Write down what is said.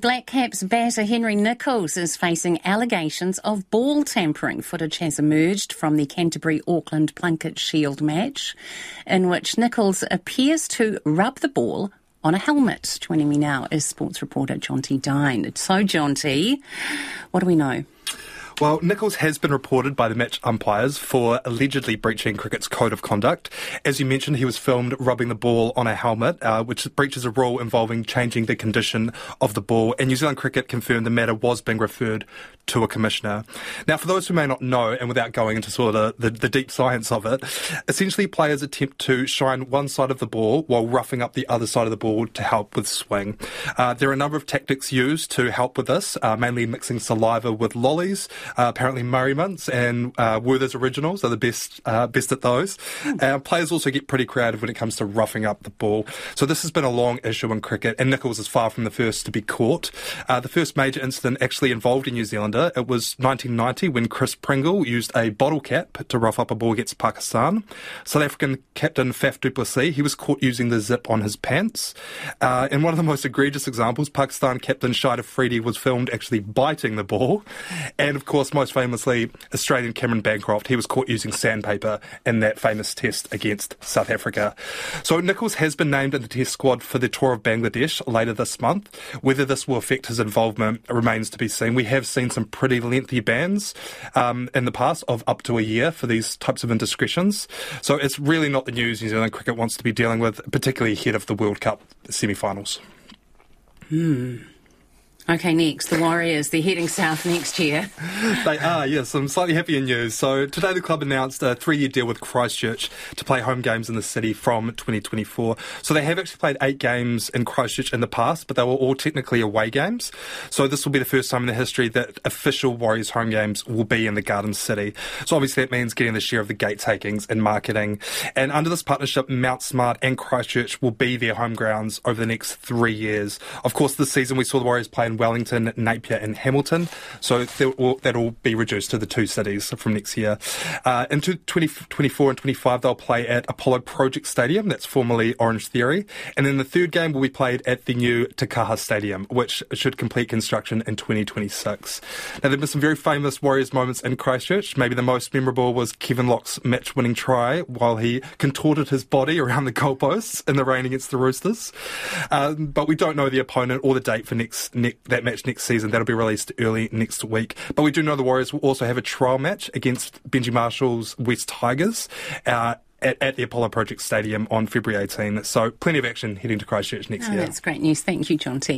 Black Caps batter Henry Nicholls is facing allegations of ball tampering. Footage has emerged from the Canterbury Auckland Plunket Shield match, in which Nicholls appears to rub the ball on a helmet. Joining me now is sports reporter Jonty Dine. So, Jonty, what do we know? Well, Nicholls has been reported by the match umpires for allegedly breaching cricket's code of conduct. As you mentioned, he was filmed rubbing the ball on a helmet, uh, which breaches a rule involving changing the condition of the ball. And New Zealand Cricket confirmed the matter was being referred to a commissioner. Now, for those who may not know, and without going into sort of the, the, the deep science of it, essentially players attempt to shine one side of the ball while roughing up the other side of the ball to help with swing. Uh, there are a number of tactics used to help with this, uh, mainly mixing saliva with lollies. Uh, apparently, Murray Mints and uh, Werther's Originals are the best uh, best at those. Uh, players also get pretty creative when it comes to roughing up the ball. So this has been a long issue in cricket, and Nicholls is far from the first to be caught. Uh, the first major incident actually involved a New Zealander. It was 1990 when Chris Pringle used a bottle cap to rough up a ball against Pakistan. South African captain Faf du Plessis, he was caught using the zip on his pants. Uh, in one of the most egregious examples, Pakistan captain Shahid Afridi was filmed actually biting the ball. And of course, course, most famously, Australian Cameron Bancroft, he was caught using sandpaper in that famous test against South Africa. So Nicholls has been named in the test squad for the tour of Bangladesh later this month. Whether this will affect his involvement remains to be seen. We have seen some pretty lengthy bans um, in the past of up to a year for these types of indiscretions. So it's really not the news New Zealand cricket wants to be dealing with, particularly ahead of the World Cup semi-finals. Hmm. Okay, next, the Warriors. They're heading south next year. they are, yes. Some slightly happier news. So today the club announced a three-year deal with Christchurch to play home games in the city from 2024. So they have actually played eight games in Christchurch in the past, but they were all technically away games. So this will be the first time in the history that official Warriors home games will be in the Garden City. So obviously that means getting the share of the gate takings and marketing. And under this partnership, Mount Smart and Christchurch will be their home grounds over the next three years. Of course, this season we saw the Warriors play in Wellington, Napier, and Hamilton. So that'll be reduced to the two cities from next year. Uh, into 2024 and 25, they'll play at Apollo Project Stadium, that's formerly Orange Theory. And then the third game will be played at the new Te Kaha Stadium, which should complete construction in 2026. Now, there have been some very famous Warriors moments in Christchurch. Maybe the most memorable was Kevin Locke's match winning try while he contorted his body around the goalposts in the rain against the Roosters. Um, but we don't know the opponent or the date for next, next that match next season. That'll be released early next week. But we do know the Warriors will also have a trial match against Benji Marshall's West Tigers. Uh, at, at, the Apollo Project Stadium on February 18. So plenty of action heading to Christchurch next oh, year. That's great news. Thank you, Jonty.